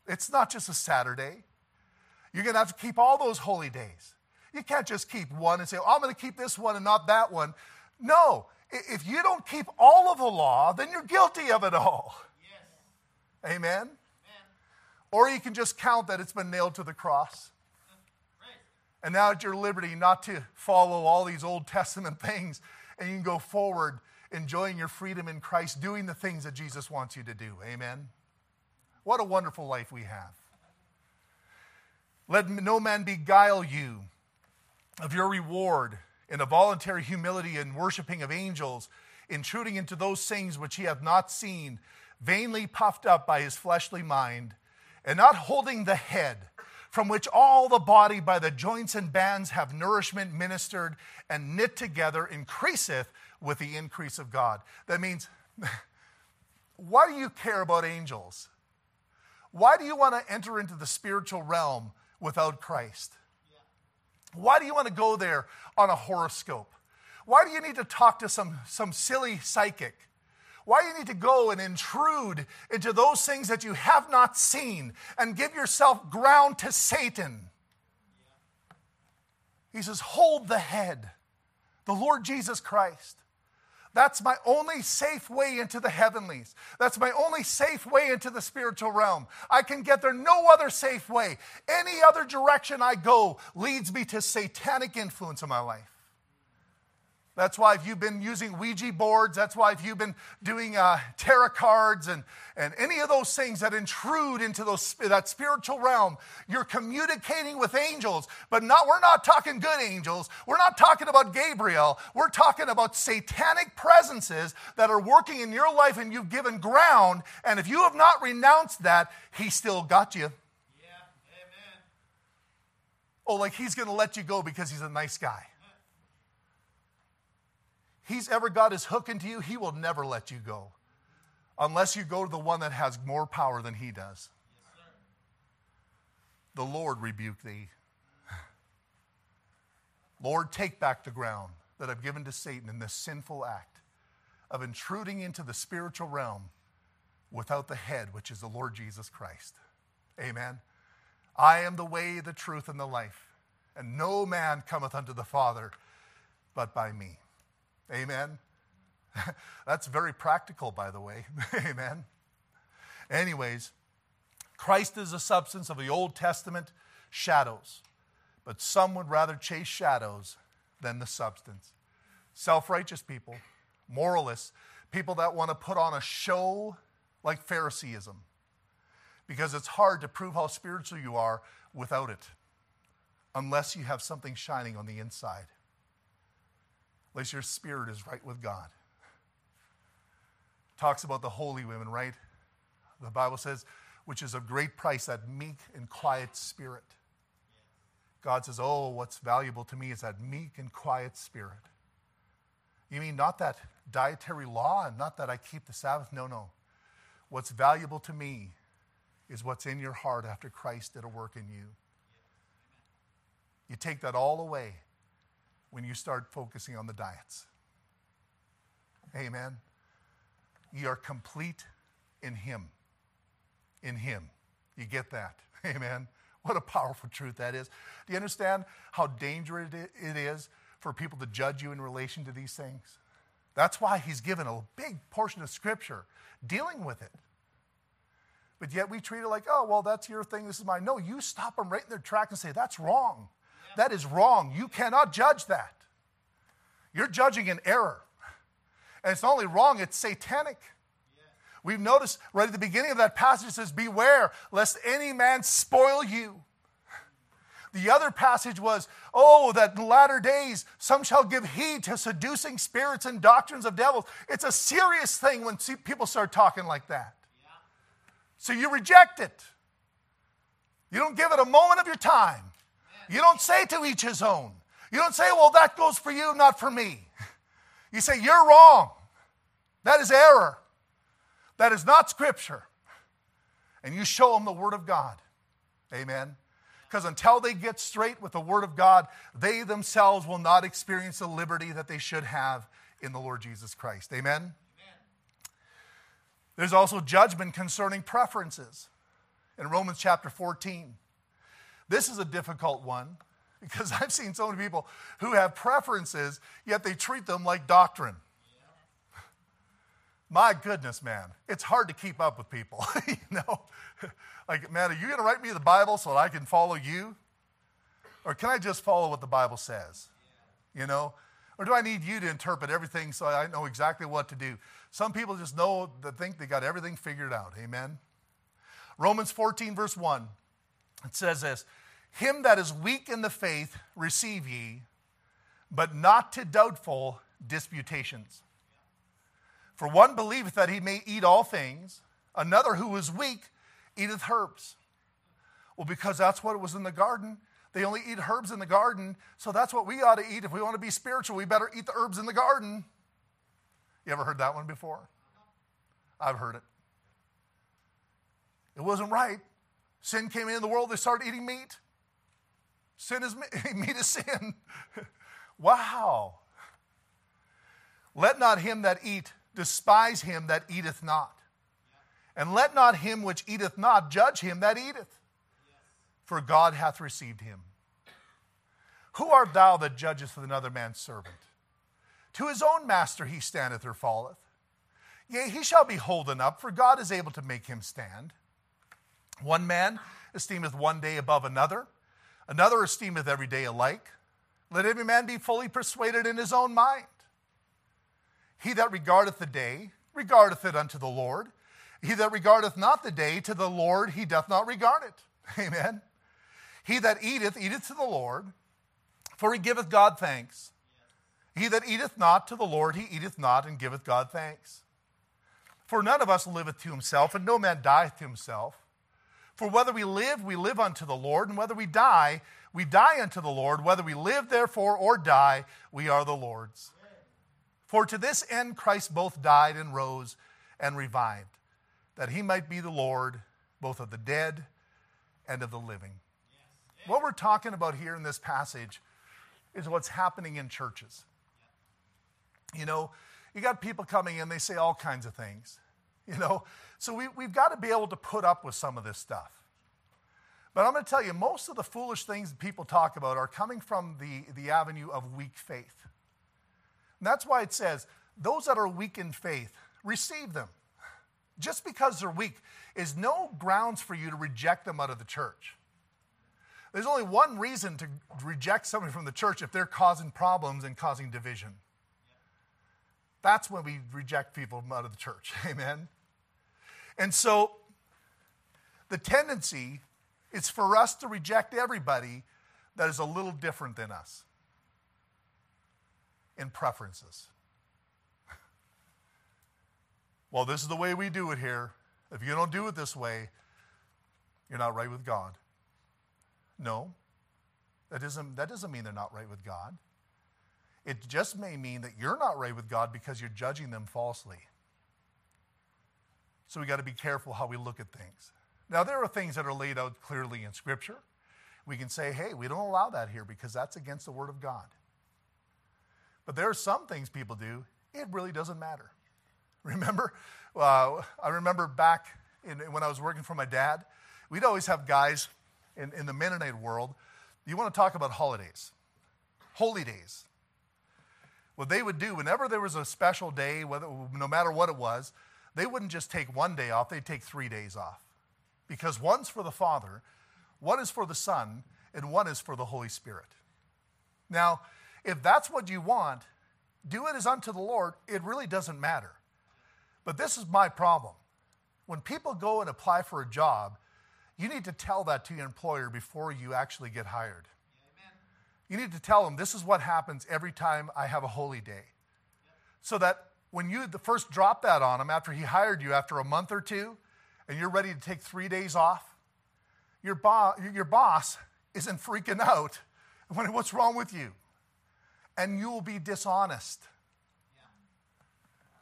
It's not just a Saturday. You're going to have to keep all those holy days. You can't just keep one and say, oh, I'm going to keep this one and not that one. No, if you don't keep all of the law, then you're guilty of it all. Yes. Amen? Or you can just count that it's been nailed to the cross. And now at your liberty not to follow all these Old Testament things, and you can go forward enjoying your freedom in Christ, doing the things that Jesus wants you to do. Amen? What a wonderful life we have. Let no man beguile you of your reward in a voluntary humility and worshiping of angels, intruding into those things which he hath not seen, vainly puffed up by his fleshly mind, and not holding the head, from which all the body by the joints and bands have nourishment ministered and knit together, increaseth with the increase of God. That means, why do you care about angels? Why do you want to enter into the spiritual realm without Christ? Why do you want to go there on a horoscope? Why do you need to talk to some, some silly psychic? Why do you need to go and intrude into those things that you have not seen and give yourself ground to Satan? He says, Hold the head, the Lord Jesus Christ. That's my only safe way into the heavenlies. That's my only safe way into the spiritual realm. I can get there no other safe way. Any other direction I go leads me to satanic influence in my life. That's why if you've been using Ouija boards, that's why if you've been doing uh, tarot cards and, and any of those things that intrude into those, that spiritual realm, you're communicating with angels. But not, we're not talking good angels. We're not talking about Gabriel. We're talking about satanic presences that are working in your life and you've given ground. And if you have not renounced that, he still got you. Yeah, amen. Oh, like he's going to let you go because he's a nice guy he's ever got his hook into you, he will never let you go unless you go to the one that has more power than he does. Yes, the Lord rebuke thee. Lord, take back the ground that I've given to Satan in this sinful act of intruding into the spiritual realm without the head, which is the Lord Jesus Christ. Amen. I am the way, the truth, and the life, and no man cometh unto the Father but by me. Amen. That's very practical, by the way. Amen. Anyways, Christ is the substance of the Old Testament shadows, but some would rather chase shadows than the substance. Self righteous people, moralists, people that want to put on a show like Phariseeism, because it's hard to prove how spiritual you are without it, unless you have something shining on the inside unless your spirit is right with God. Talks about the holy women, right? The Bible says, which is of great price, that meek and quiet spirit. God says, Oh, what's valuable to me is that meek and quiet spirit. You mean not that dietary law and not that I keep the Sabbath? No, no. What's valuable to me is what's in your heart after Christ did a work in you. You take that all away, when you start focusing on the diets. Amen. You are complete in Him. In Him. You get that? Amen. What a powerful truth that is. Do you understand how dangerous it is for people to judge you in relation to these things? That's why he's given a big portion of Scripture dealing with it. But yet we treat it like, oh, well, that's your thing, this is mine. No, you stop them right in their track and say, that's wrong. That is wrong. You cannot judge that. You're judging an error. And it's not only wrong, it's satanic. We've noticed right at the beginning of that passage, it says, Beware lest any man spoil you. The other passage was, Oh, that in latter days some shall give heed to seducing spirits and doctrines of devils. It's a serious thing when people start talking like that. So you reject it. You don't give it a moment of your time. You don't say to each his own. You don't say, Well, that goes for you, not for me. You say, You're wrong. That is error. That is not Scripture. And you show them the Word of God. Amen. Because until they get straight with the Word of God, they themselves will not experience the liberty that they should have in the Lord Jesus Christ. Amen. Amen. There's also judgment concerning preferences in Romans chapter 14. This is a difficult one because I've seen so many people who have preferences, yet they treat them like doctrine. My goodness, man, it's hard to keep up with people. you know, like, man, are you going to write me the Bible so that I can follow you? Or can I just follow what the Bible says? You know? Or do I need you to interpret everything so I know exactly what to do? Some people just know that think they got everything figured out. Amen. Romans 14, verse 1, it says this Him that is weak in the faith receive ye, but not to doubtful disputations. For one believeth that he may eat all things, another who is weak eateth herbs. Well, because that's what it was in the garden. They only eat herbs in the garden, so that's what we ought to eat. If we want to be spiritual, we better eat the herbs in the garden. You ever heard that one before? I've heard it. It wasn't right. Sin came into the world, they started eating meat. Sin is meat is sin. wow. Let not him that eat despise him that eateth not. And let not him which eateth not judge him that eateth, for God hath received him. Who art thou that judgest another man's servant? To his own master he standeth or falleth. Yea, he shall be holden up, for God is able to make him stand. One man esteemeth one day above another, another esteemeth every day alike. Let every man be fully persuaded in his own mind. He that regardeth the day, regardeth it unto the Lord. He that regardeth not the day, to the Lord he doth not regard it. Amen. He that eateth, eateth to the Lord, for he giveth God thanks. He that eateth not to the Lord, he eateth not and giveth God thanks. For none of us liveth to himself, and no man dieth to himself. For whether we live, we live unto the Lord, and whether we die, we die unto the Lord. Whether we live, therefore, or die, we are the Lord's. For to this end Christ both died and rose and revived, that he might be the Lord both of the dead and of the living. What we're talking about here in this passage is what's happening in churches. You know, you got people coming in, they say all kinds of things, you know. So we, we've got to be able to put up with some of this stuff. But I'm going to tell you, most of the foolish things people talk about are coming from the, the avenue of weak faith. And that's why it says, those that are weak in faith, receive them. Just because they're weak is no grounds for you to reject them out of the church. There's only one reason to reject somebody from the church if they're causing problems and causing division. That's when we reject people out of the church. Amen. And so the tendency is for us to reject everybody that is a little different than us in preferences. well, this is the way we do it here. If you don't do it this way, you're not right with God. No, that doesn't, that doesn't mean they're not right with God. It just may mean that you're not right with God because you're judging them falsely. So we got to be careful how we look at things. Now, there are things that are laid out clearly in Scripture. We can say, hey, we don't allow that here because that's against the Word of God. But there are some things people do, it really doesn't matter. Remember, uh, I remember back in, when I was working for my dad, we'd always have guys in, in the Mennonite world, you want to talk about holidays, holy days. What they would do whenever there was a special day, whether, no matter what it was, they wouldn't just take one day off, they'd take three days off. Because one's for the Father, one is for the Son, and one is for the Holy Spirit. Now, if that's what you want, do it as unto the Lord. It really doesn't matter. But this is my problem. When people go and apply for a job, you need to tell that to your employer before you actually get hired. Amen. You need to tell them this is what happens every time I have a holy day. Yep. So that when you the first drop that on him after he hired you after a month or two and you're ready to take three days off, your, bo- your boss isn't freaking out when what's wrong with you? And you will be dishonest.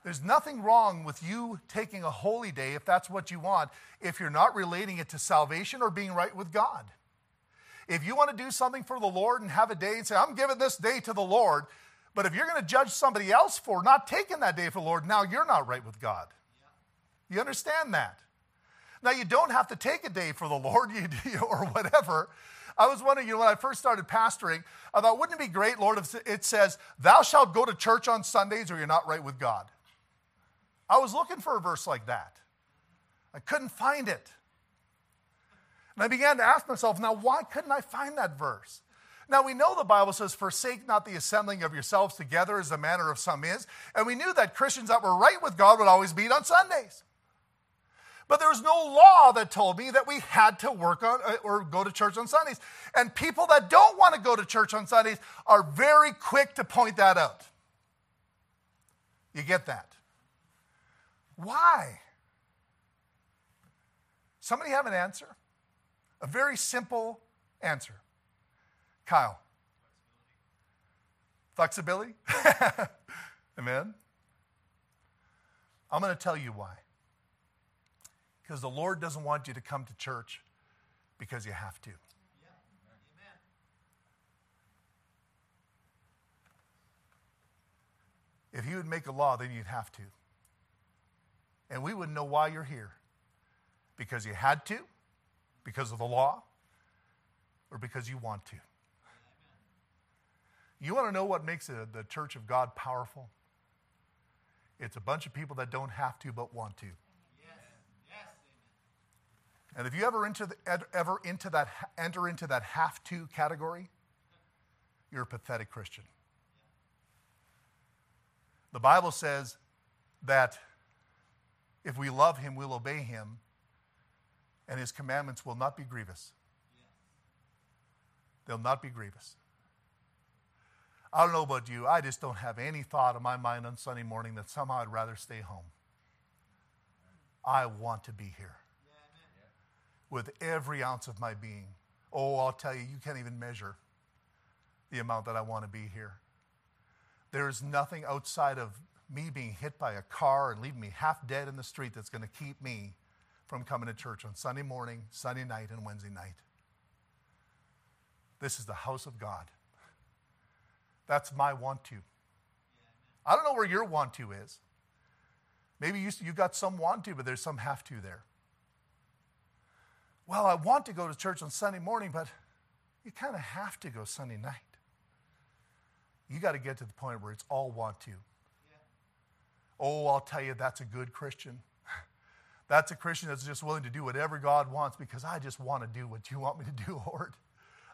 There's nothing wrong with you taking a holy day if that's what you want, if you're not relating it to salvation or being right with God. If you want to do something for the Lord and have a day and say, I'm giving this day to the Lord, but if you're going to judge somebody else for not taking that day for the Lord, now you're not right with God. You understand that? Now, you don't have to take a day for the Lord you, or whatever. I was wondering, you know, when I first started pastoring, I thought, wouldn't it be great, Lord, if it says, Thou shalt go to church on Sundays or you're not right with God? I was looking for a verse like that. I couldn't find it. And I began to ask myself, now, why couldn't I find that verse? Now, we know the Bible says, Forsake not the assembling of yourselves together as the manner of some is. And we knew that Christians that were right with God would always meet on Sundays. But there was no law that told me that we had to work on uh, or go to church on Sundays. And people that don't want to go to church on Sundays are very quick to point that out. You get that? Why? Somebody have an answer? A very simple answer. Kyle. Flexibility? Amen? I'm going to tell you why. Because the Lord doesn't want you to come to church because you have to. If He would make a law, then you'd have to and we wouldn't know why you're here. Because you had to, because of the law, or because you want to. You want to know what makes a, the church of God powerful? It's a bunch of people that don't have to but want to. yes And if you ever into the, ever into that enter into that have to category, you're a pathetic Christian. The Bible says that if we love him, we'll obey him, and his commandments will not be grievous. They'll not be grievous. I don't know about you, I just don't have any thought in my mind on Sunday morning that somehow I'd rather stay home. I want to be here with every ounce of my being. Oh, I'll tell you, you can't even measure the amount that I want to be here. There is nothing outside of me being hit by a car and leaving me half dead in the street that's going to keep me from coming to church on Sunday morning, Sunday night, and Wednesday night. This is the house of God. That's my want to. I don't know where your want to is. Maybe you, you got some want to, but there's some have to there. Well, I want to go to church on Sunday morning, but you kind of have to go Sunday night. You got to get to the point where it's all want to. Oh, I'll tell you, that's a good Christian. That's a Christian that's just willing to do whatever God wants because I just want to do what you want me to do, Lord.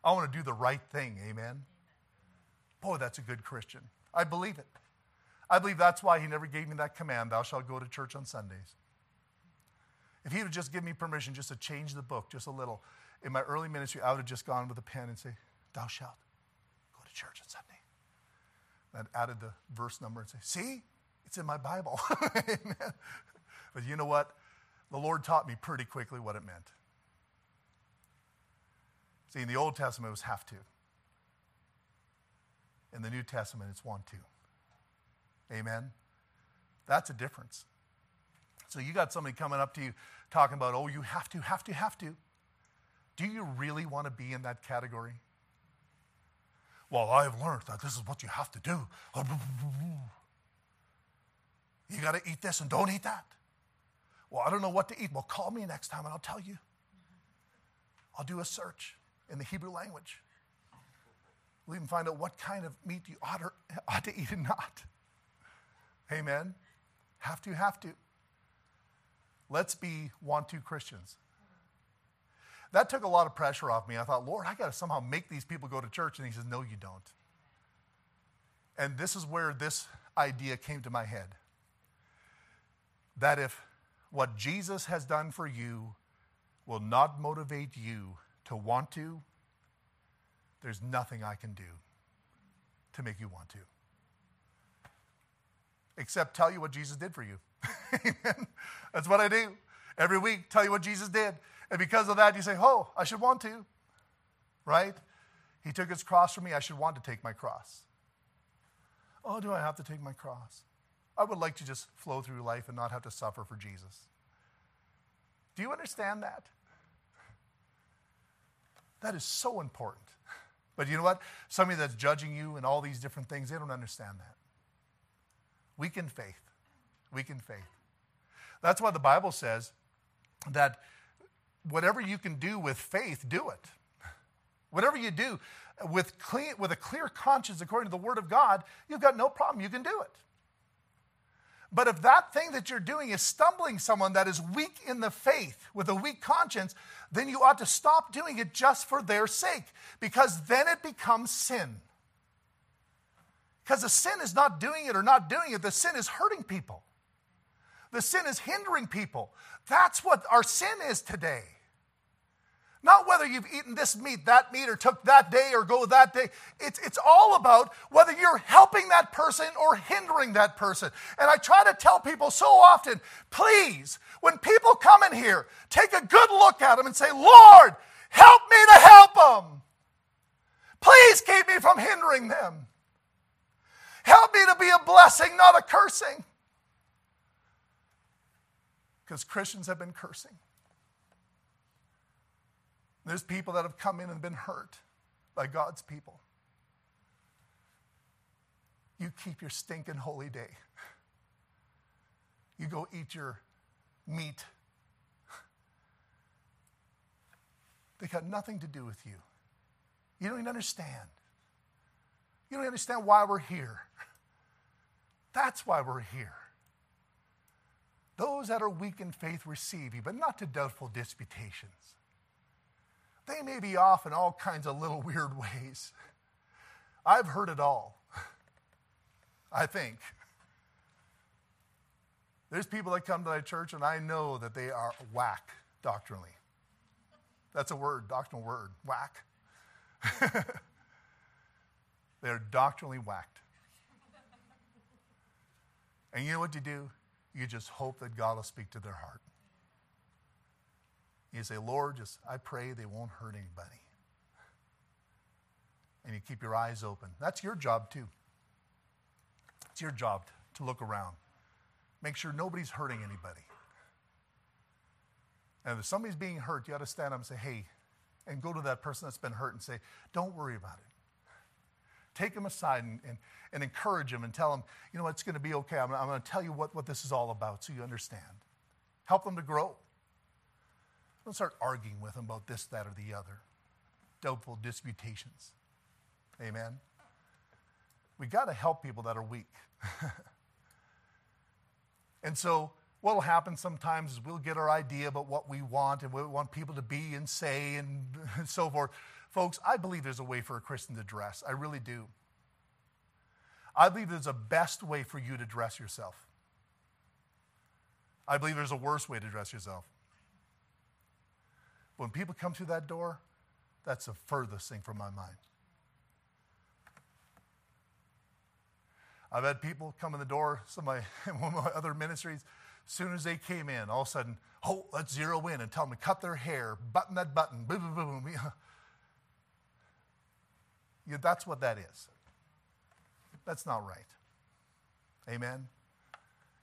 I want to do the right thing. Amen. Boy, that's a good Christian. I believe it. I believe that's why he never gave me that command, thou shalt go to church on Sundays. If he would just give me permission just to change the book just a little, in my early ministry, I would have just gone with a pen and say, thou shalt go to church on Sunday. And added the verse number and say, see, it's in my Bible. But you know what? The Lord taught me pretty quickly what it meant. See, in the Old Testament, it was have to. In the New Testament, it's want to. Amen? That's a difference. So you got somebody coming up to you talking about, oh, you have to, have to, have to. Do you really want to be in that category? Well, I have learned that this is what you have to do. You got to eat this and don't eat that. Well, I don't know what to eat. Well, call me next time and I'll tell you. I'll do a search in the Hebrew language. We'll even find out what kind of meat you ought to, ought to eat and not. Amen. Have to, have to. Let's be want to Christians. That took a lot of pressure off me. I thought, Lord, I got to somehow make these people go to church. And he says, No, you don't. And this is where this idea came to my head that if what Jesus has done for you will not motivate you to want to, there's nothing I can do to make you want to. Except tell you what Jesus did for you. That's what I do. Every week, tell you what Jesus did. And because of that, you say, Oh, I should want to. Right? He took his cross for me. I should want to take my cross. Oh, do I have to take my cross? I would like to just flow through life and not have to suffer for Jesus. Do you understand that? That is so important. But you know what? Somebody that's judging you and all these different things, they don't understand that. Weak in faith. Weak in faith. That's why the Bible says that whatever you can do with faith, do it. Whatever you do with, clean, with a clear conscience according to the Word of God, you've got no problem. You can do it. But if that thing that you're doing is stumbling someone that is weak in the faith with a weak conscience, then you ought to stop doing it just for their sake because then it becomes sin. Because the sin is not doing it or not doing it, the sin is hurting people. The sin is hindering people. That's what our sin is today. Not whether you've eaten this meat, that meat, or took that day or go that day. It's, it's all about whether you're helping that person or hindering that person. And I try to tell people so often please, when people come in here, take a good look at them and say, Lord, help me to help them. Please keep me from hindering them. Help me to be a blessing, not a cursing. Because Christians have been cursing. There's people that have come in and been hurt by God's people. You keep your stinking holy day. You go eat your meat. They got nothing to do with you. You don't even understand. You don't understand why we're here. That's why we're here. Those that are weak in faith receive you, but not to doubtful disputations. They may be off in all kinds of little weird ways. I've heard it all, I think. There's people that come to my church, and I know that they are whack doctrinally. That's a word, doctrinal word, whack. They're doctrinally whacked. And you know what you do? You just hope that God will speak to their heart. You say, Lord, just I pray they won't hurt anybody. And you keep your eyes open. That's your job too. It's your job to look around. Make sure nobody's hurting anybody. And if somebody's being hurt, you got to stand up and say, hey, and go to that person that's been hurt and say, don't worry about it. Take them aside and, and, and encourage them and tell them, you know, it's going to be okay. I'm, I'm going to tell you what, what this is all about so you understand. Help them to grow. Don't start arguing with them about this, that, or the other. Doubtful disputations. Amen. We got to help people that are weak. and so, what will happen sometimes is we'll get our idea about what we want and what we want people to be and say and so forth. Folks, I believe there's a way for a Christian to dress. I really do. I believe there's a best way for you to dress yourself. I believe there's a worse way to dress yourself. When people come through that door, that's the furthest thing from my mind. I've had people come in the door, some of my, one of my other ministries, as soon as they came in, all of a sudden, oh, let's zero in and tell them to cut their hair, button that button, boom, boom, boom. boom. Yeah, that's what that is. That's not right. Amen?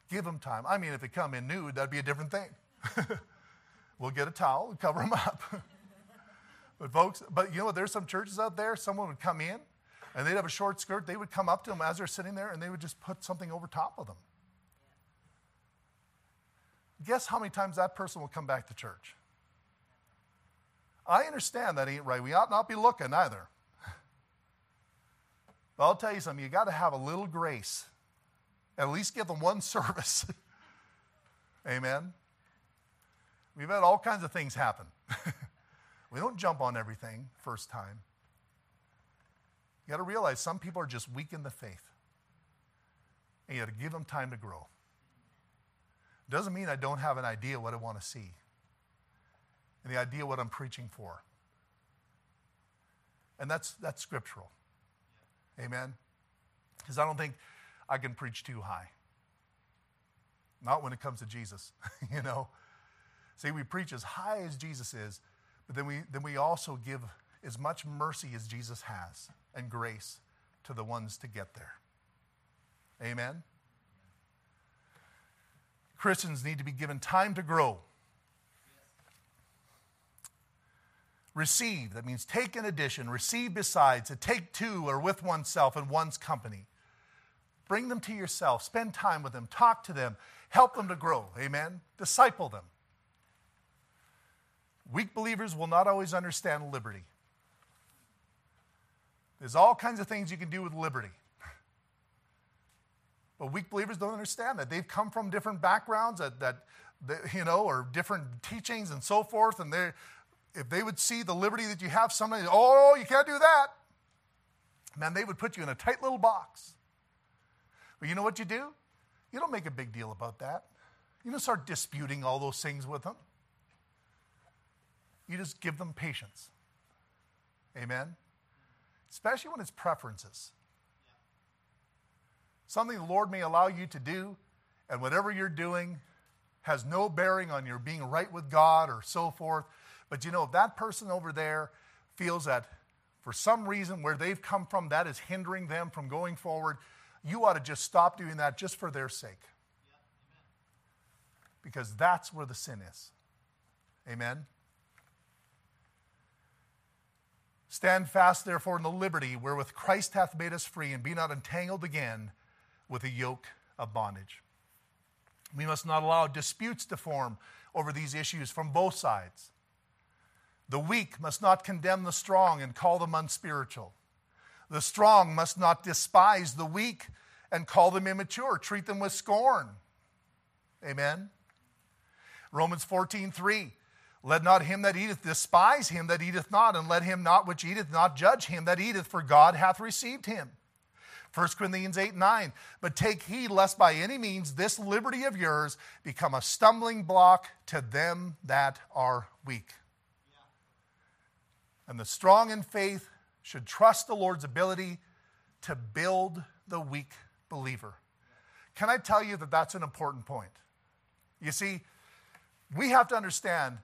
Give them time. I mean, if they come in nude, that'd be a different thing. We'll get a towel and cover them up. but folks, but you know what? There's some churches out there, someone would come in and they'd have a short skirt. They would come up to them as they're sitting there and they would just put something over top of them. Guess how many times that person will come back to church? I understand that ain't right. We ought not be looking either. But I'll tell you something, you got to have a little grace. At least give them one service. Amen. We've had all kinds of things happen. we don't jump on everything first time. You got to realize some people are just weak in the faith. And you got to give them time to grow. Doesn't mean I don't have an idea what I want to see and the idea what I'm preaching for. And that's, that's scriptural. Amen? Because I don't think I can preach too high. Not when it comes to Jesus, you know. See, we preach as high as Jesus is, but then we, then we also give as much mercy as Jesus has and grace to the ones to get there. Amen? Christians need to be given time to grow. Receive, that means take in addition, receive besides, to take to or with oneself and one's company. Bring them to yourself, spend time with them, talk to them, help them to grow. Amen? Disciple them. Weak believers will not always understand liberty. There's all kinds of things you can do with liberty. But weak believers don't understand that. They've come from different backgrounds that, that, that you know, or different teachings and so forth, and they're, if they would see the liberty that you have, somebody, oh, you can't do that, man, they would put you in a tight little box. But you know what you do? You don't make a big deal about that. You don't start disputing all those things with them. You just give them patience. Amen? Especially when it's preferences. Something the Lord may allow you to do, and whatever you're doing has no bearing on your being right with God or so forth. But you know, if that person over there feels that for some reason where they've come from, that is hindering them from going forward, you ought to just stop doing that just for their sake. Because that's where the sin is. Amen? Stand fast, therefore, in the liberty wherewith Christ hath made us free, and be not entangled again with a yoke of bondage. We must not allow disputes to form over these issues from both sides. The weak must not condemn the strong and call them unspiritual. The strong must not despise the weak and call them immature, treat them with scorn. Amen. Romans 14, 3. Let not him that eateth despise him that eateth not, and let him not which eateth not judge him that eateth, for God hath received him. 1 Corinthians 8 9. But take heed lest by any means this liberty of yours become a stumbling block to them that are weak. And the strong in faith should trust the Lord's ability to build the weak believer. Can I tell you that that's an important point? You see, we have to understand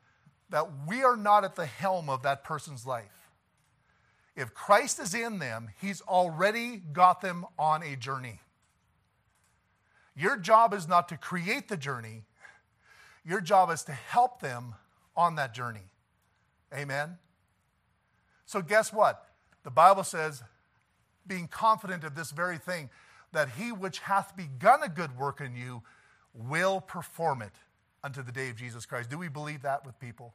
that we are not at the helm of that person's life. If Christ is in them, He's already got them on a journey. Your job is not to create the journey, your job is to help them on that journey. Amen? So, guess what? The Bible says, being confident of this very thing, that he which hath begun a good work in you will perform it unto the day of Jesus Christ. Do we believe that with people?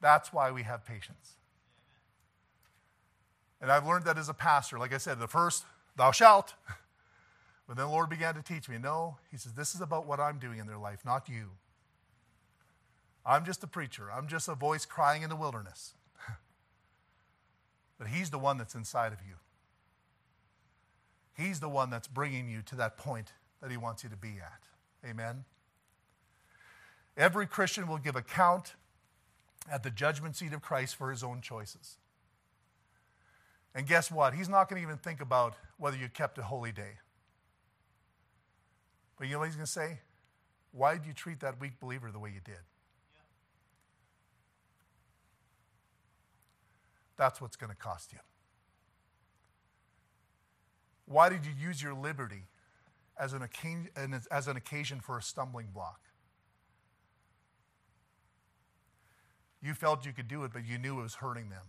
That's why we have patience. And I've learned that as a pastor. Like I said, the first, thou shalt. But then the Lord began to teach me no, He says, this is about what I'm doing in their life, not you. I'm just a preacher. I'm just a voice crying in the wilderness. but He's the one that's inside of you. He's the one that's bringing you to that point that He wants you to be at. Amen. Every Christian will give account at the judgment seat of Christ for his own choices. And guess what? He's not going to even think about whether you kept a holy day. But you know what he's going to say? Why did you treat that weak believer the way you did? That's what's going to cost you. Why did you use your liberty as an, occasion, as an occasion for a stumbling block? You felt you could do it, but you knew it was hurting them.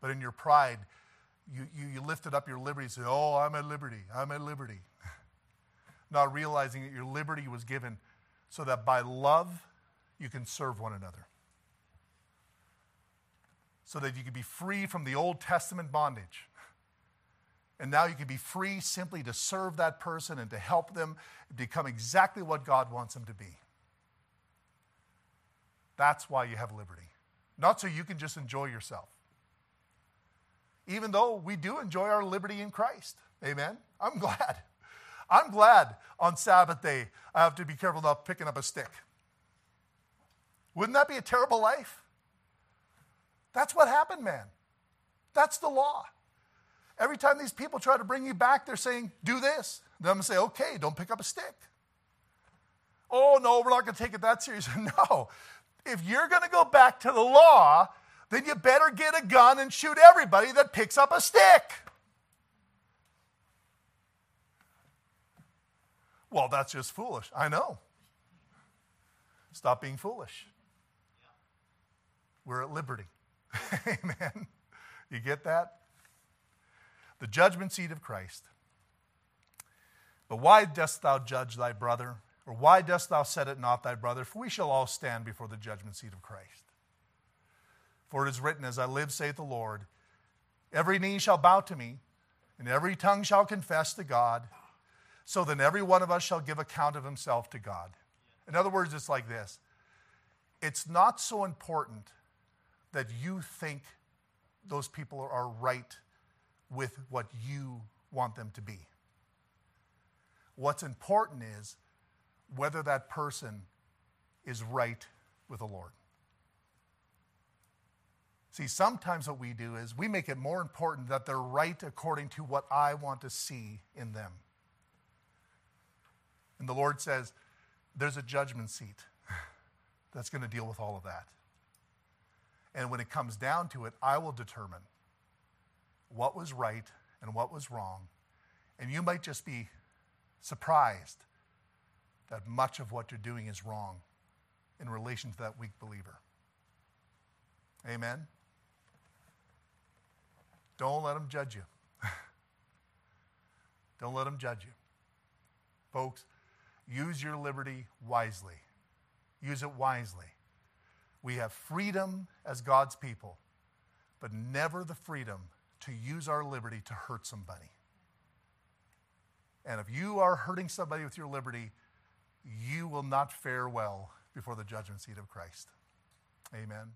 But in your pride, you, you, you lifted up your liberty and said, Oh, I'm at liberty. I'm at liberty. Not realizing that your liberty was given so that by love you can serve one another. so that you could be free from the Old Testament bondage. And now you can be free simply to serve that person and to help them become exactly what God wants them to be. That's why you have liberty. Not so you can just enjoy yourself. Even though we do enjoy our liberty in Christ. Amen. I'm glad. I'm glad on Sabbath day I have to be careful not picking up a stick. Wouldn't that be a terrible life? That's what happened, man. That's the law. Every time these people try to bring you back, they're saying, do this. Then I'm going to say, okay, don't pick up a stick. Oh, no, we're not going to take it that serious. no. If you're going to go back to the law, then you better get a gun and shoot everybody that picks up a stick. Well, that's just foolish. I know. Stop being foolish. We're at liberty. Amen. You get that? The judgment seat of Christ. But why dost thou judge thy brother? Or why dost thou set it not thy brother? For we shall all stand before the judgment seat of Christ. For it is written, As I live, saith the Lord, every knee shall bow to me, and every tongue shall confess to God. So then every one of us shall give account of himself to God. In other words, it's like this it's not so important that you think those people are right with what you want them to be. What's important is whether that person is right with the Lord. See, sometimes what we do is we make it more important that they're right according to what I want to see in them. And the Lord says, there's a judgment seat that's going to deal with all of that. And when it comes down to it, I will determine what was right and what was wrong. And you might just be surprised that much of what you're doing is wrong in relation to that weak believer. Amen? Don't let them judge you. Don't let them judge you. Folks, use your liberty wisely. Use it wisely. We have freedom as God's people, but never the freedom to use our liberty to hurt somebody. And if you are hurting somebody with your liberty, you will not fare well before the judgment seat of Christ. Amen.